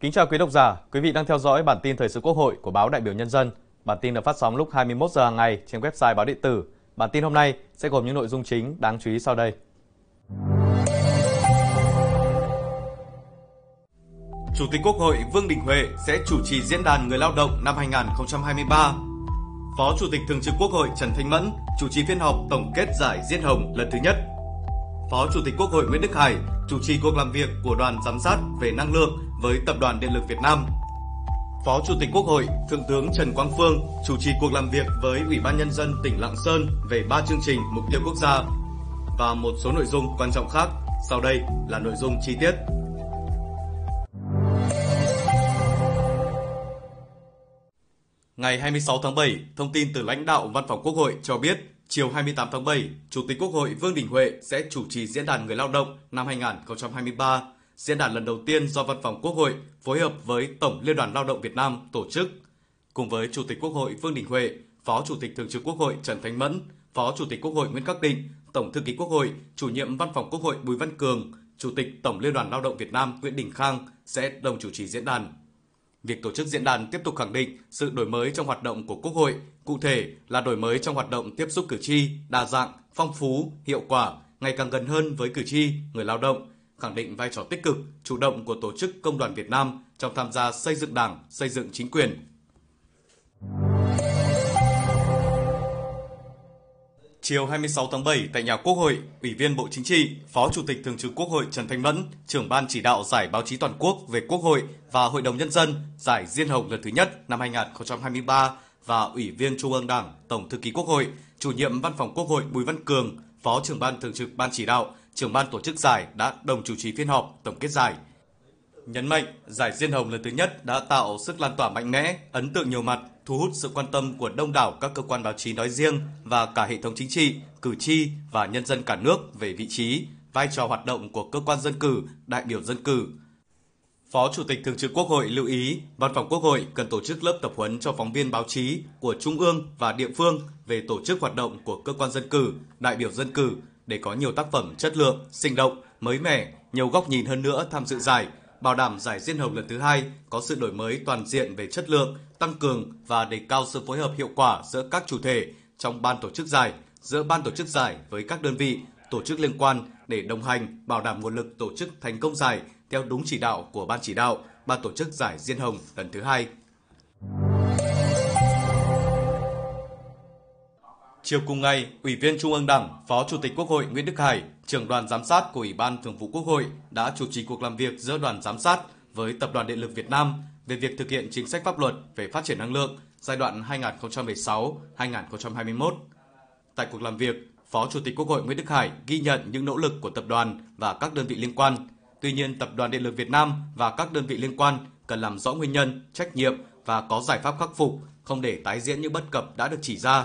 Kính chào quý độc giả, quý vị đang theo dõi bản tin thời sự Quốc hội của báo Đại biểu Nhân dân. Bản tin được phát sóng lúc 21 giờ hàng ngày trên website báo điện tử. Bản tin hôm nay sẽ gồm những nội dung chính đáng chú ý sau đây. Chủ tịch Quốc hội Vương Đình Huệ sẽ chủ trì diễn đàn người lao động năm 2023. Phó Chủ tịch Thường trực Quốc hội Trần Thanh Mẫn chủ trì phiên họp tổng kết giải Diên Hồng lần thứ nhất. Phó Chủ tịch Quốc hội Nguyễn Đức Hải chủ trì cuộc làm việc của đoàn giám sát về năng lượng với Tập đoàn Điện lực Việt Nam. Phó Chủ tịch Quốc hội Thượng tướng Trần Quang Phương chủ trì cuộc làm việc với Ủy ban Nhân dân tỉnh Lạng Sơn về ba chương trình mục tiêu quốc gia và một số nội dung quan trọng khác. Sau đây là nội dung chi tiết. Ngày 26 tháng 7, thông tin từ lãnh đạo Văn phòng Quốc hội cho biết, chiều 28 tháng 7, Chủ tịch Quốc hội Vương Đình Huệ sẽ chủ trì diễn đàn người lao động năm 2023. Diễn đàn lần đầu tiên do Văn phòng Quốc hội phối hợp với Tổng Liên đoàn Lao động Việt Nam tổ chức. Cùng với Chủ tịch Quốc hội Vương Đình Huệ, Phó Chủ tịch Thường trực Quốc hội Trần Thanh Mẫn, Phó Chủ tịch Quốc hội Nguyễn Khắc Định, Tổng thư ký Quốc hội, Chủ nhiệm Văn phòng Quốc hội Bùi Văn Cường, Chủ tịch Tổng Liên đoàn Lao động Việt Nam Nguyễn Đình Khang sẽ đồng chủ trì diễn đàn. Việc tổ chức diễn đàn tiếp tục khẳng định sự đổi mới trong hoạt động của Quốc hội, cụ thể là đổi mới trong hoạt động tiếp xúc cử tri, đa dạng, phong phú, hiệu quả, ngày càng gần hơn với cử tri, người lao động, khẳng định vai trò tích cực, chủ động của tổ chức Công đoàn Việt Nam trong tham gia xây dựng Đảng, xây dựng chính quyền. Chiều 26 tháng 7 tại nhà Quốc hội, Ủy viên Bộ Chính trị, Phó Chủ tịch Thường trực Quốc hội Trần Thanh Mẫn, trưởng ban chỉ đạo giải báo chí toàn quốc về Quốc hội và Hội đồng Nhân dân giải Diên Hồng lần thứ nhất năm 2023 và Ủy viên Trung ương Đảng, Tổng thư ký Quốc hội, chủ nhiệm Văn phòng Quốc hội Bùi Văn Cường, Phó trưởng ban thường trực ban chỉ đạo, trưởng ban tổ chức giải đã đồng chủ trì phiên họp tổng kết giải. Nhấn mạnh, giải Diên Hồng lần thứ nhất đã tạo sức lan tỏa mạnh mẽ, ấn tượng nhiều mặt, thu hút sự quan tâm của đông đảo các cơ quan báo chí nói riêng và cả hệ thống chính trị, cử tri và nhân dân cả nước về vị trí, vai trò hoạt động của cơ quan dân cử, đại biểu dân cử. Phó Chủ tịch Thường trực Quốc hội lưu ý, Văn phòng Quốc hội cần tổ chức lớp tập huấn cho phóng viên báo chí của Trung ương và địa phương về tổ chức hoạt động của cơ quan dân cử, đại biểu dân cử để có nhiều tác phẩm chất lượng, sinh động, mới mẻ, nhiều góc nhìn hơn nữa tham dự giải, bảo đảm giải Diên Hồng lần thứ hai có sự đổi mới toàn diện về chất lượng, tăng cường và đề cao sự phối hợp hiệu quả giữa các chủ thể trong ban tổ chức giải, giữa ban tổ chức giải với các đơn vị, tổ chức liên quan để đồng hành bảo đảm nguồn lực tổ chức thành công giải theo đúng chỉ đạo của ban chỉ đạo, ban tổ chức giải Diên Hồng lần thứ hai. Chiều cùng ngày, Ủy viên Trung ương Đảng, Phó Chủ tịch Quốc hội Nguyễn Đức Hải, trưởng đoàn giám sát của Ủy ban Thường vụ Quốc hội đã chủ trì cuộc làm việc giữa đoàn giám sát với Tập đoàn Điện lực Việt Nam về việc thực hiện chính sách pháp luật về phát triển năng lượng giai đoạn 2016-2021. Tại cuộc làm việc, Phó Chủ tịch Quốc hội Nguyễn Đức Hải ghi nhận những nỗ lực của tập đoàn và các đơn vị liên quan. Tuy nhiên, Tập đoàn Điện lực Việt Nam và các đơn vị liên quan cần làm rõ nguyên nhân, trách nhiệm và có giải pháp khắc phục, không để tái diễn những bất cập đã được chỉ ra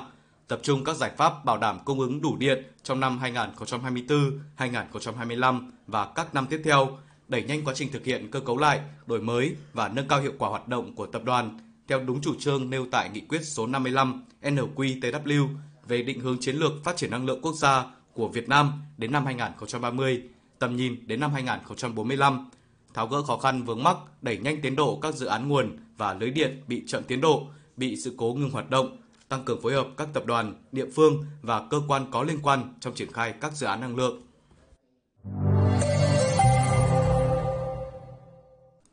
tập trung các giải pháp bảo đảm cung ứng đủ điện trong năm 2024, 2025 và các năm tiếp theo, đẩy nhanh quá trình thực hiện cơ cấu lại, đổi mới và nâng cao hiệu quả hoạt động của tập đoàn theo đúng chủ trương nêu tại nghị quyết số 55 NQTW về định hướng chiến lược phát triển năng lượng quốc gia của Việt Nam đến năm 2030, tầm nhìn đến năm 2045, tháo gỡ khó khăn vướng mắc, đẩy nhanh tiến độ các dự án nguồn và lưới điện bị chậm tiến độ, bị sự cố ngừng hoạt động, tăng cường phối hợp các tập đoàn, địa phương và cơ quan có liên quan trong triển khai các dự án năng lượng.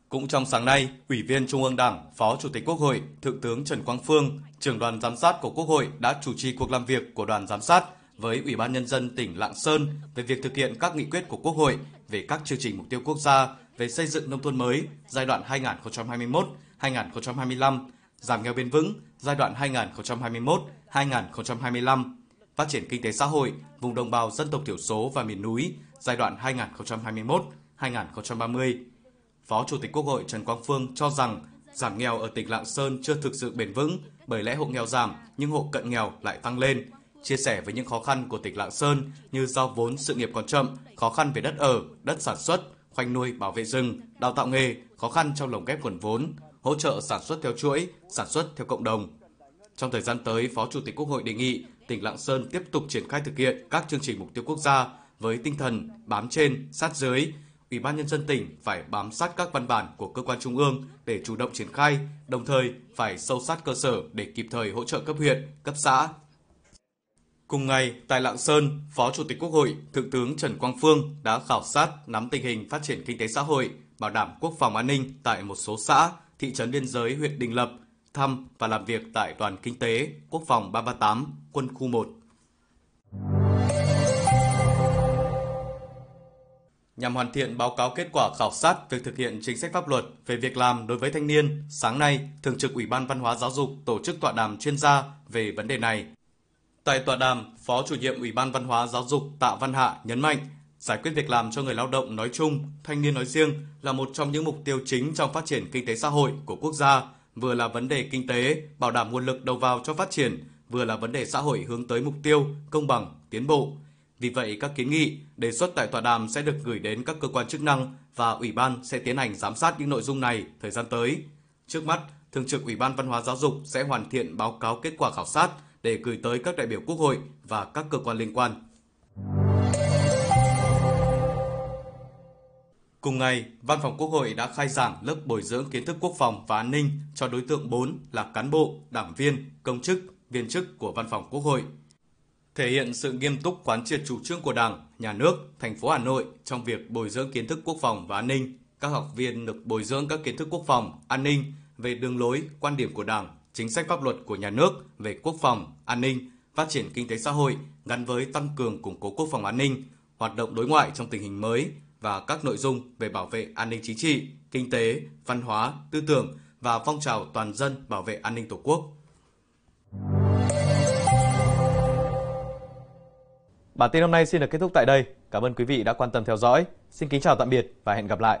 Cũng trong sáng nay, Ủy viên Trung ương Đảng, Phó Chủ tịch Quốc hội, Thượng tướng Trần Quang Phương, trưởng đoàn giám sát của Quốc hội đã chủ trì cuộc làm việc của đoàn giám sát với Ủy ban Nhân dân tỉnh Lạng Sơn về việc thực hiện các nghị quyết của Quốc hội về các chương trình mục tiêu quốc gia về xây dựng nông thôn mới giai đoạn 2021-2025, giảm nghèo bền vững giai đoạn 2021-2025, phát triển kinh tế xã hội vùng đồng bào dân tộc thiểu số và miền núi giai đoạn 2021-2030. Phó Chủ tịch Quốc hội Trần Quang Phương cho rằng giảm nghèo ở tỉnh Lạng Sơn chưa thực sự bền vững bởi lẽ hộ nghèo giảm nhưng hộ cận nghèo lại tăng lên. Chia sẻ với những khó khăn của tỉnh Lạng Sơn như do vốn sự nghiệp còn chậm, khó khăn về đất ở, đất sản xuất, khoanh nuôi bảo vệ rừng, đào tạo nghề, khó khăn trong lồng ghép nguồn vốn, hỗ trợ sản xuất theo chuỗi, sản xuất theo cộng đồng. Trong thời gian tới, Phó Chủ tịch Quốc hội đề nghị tỉnh Lạng Sơn tiếp tục triển khai thực hiện các chương trình mục tiêu quốc gia với tinh thần bám trên, sát dưới, Ủy ban Nhân dân tỉnh phải bám sát các văn bản của cơ quan trung ương để chủ động triển khai, đồng thời phải sâu sát cơ sở để kịp thời hỗ trợ cấp huyện, cấp xã. Cùng ngày, tại Lạng Sơn, Phó Chủ tịch Quốc hội, Thượng tướng Trần Quang Phương đã khảo sát nắm tình hình phát triển kinh tế xã hội, bảo đảm quốc phòng an ninh tại một số xã, thị trấn biên giới huyện Đình Lập, thăm và làm việc tại Đoàn Kinh tế Quốc phòng 338, Quân khu 1. Nhằm hoàn thiện báo cáo kết quả khảo sát việc thực hiện chính sách pháp luật về việc làm đối với thanh niên, sáng nay, Thường trực Ủy ban Văn hóa Giáo dục tổ chức tọa đàm chuyên gia về vấn đề này. Tại tọa đàm, Phó chủ nhiệm Ủy ban Văn hóa Giáo dục Tạ Văn Hạ nhấn mạnh, giải quyết việc làm cho người lao động nói chung, thanh niên nói riêng là một trong những mục tiêu chính trong phát triển kinh tế xã hội của quốc gia, vừa là vấn đề kinh tế, bảo đảm nguồn lực đầu vào cho phát triển, vừa là vấn đề xã hội hướng tới mục tiêu công bằng, tiến bộ. Vì vậy, các kiến nghị, đề xuất tại tọa đàm sẽ được gửi đến các cơ quan chức năng và Ủy ban sẽ tiến hành giám sát những nội dung này thời gian tới. Trước mắt, Thường trực Ủy ban Văn hóa Giáo dục sẽ hoàn thiện báo cáo kết quả khảo sát để gửi tới các đại biểu Quốc hội và các cơ quan liên quan. Cùng ngày, Văn phòng Quốc hội đã khai giảng lớp bồi dưỡng kiến thức quốc phòng và an ninh cho đối tượng 4 là cán bộ, đảng viên, công chức, viên chức của Văn phòng Quốc hội. Thể hiện sự nghiêm túc quán triệt chủ trương của Đảng, Nhà nước, thành phố Hà Nội trong việc bồi dưỡng kiến thức quốc phòng và an ninh, các học viên được bồi dưỡng các kiến thức quốc phòng, an ninh về đường lối, quan điểm của Đảng, chính sách pháp luật của nhà nước về quốc phòng, an ninh, phát triển kinh tế xã hội gắn với tăng cường củng cố quốc phòng an ninh, hoạt động đối ngoại trong tình hình mới và các nội dung về bảo vệ an ninh chính trị, kinh tế, văn hóa, tư tưởng và phong trào toàn dân bảo vệ an ninh Tổ quốc. Bản tin hôm nay xin được kết thúc tại đây. Cảm ơn quý vị đã quan tâm theo dõi. Xin kính chào tạm biệt và hẹn gặp lại.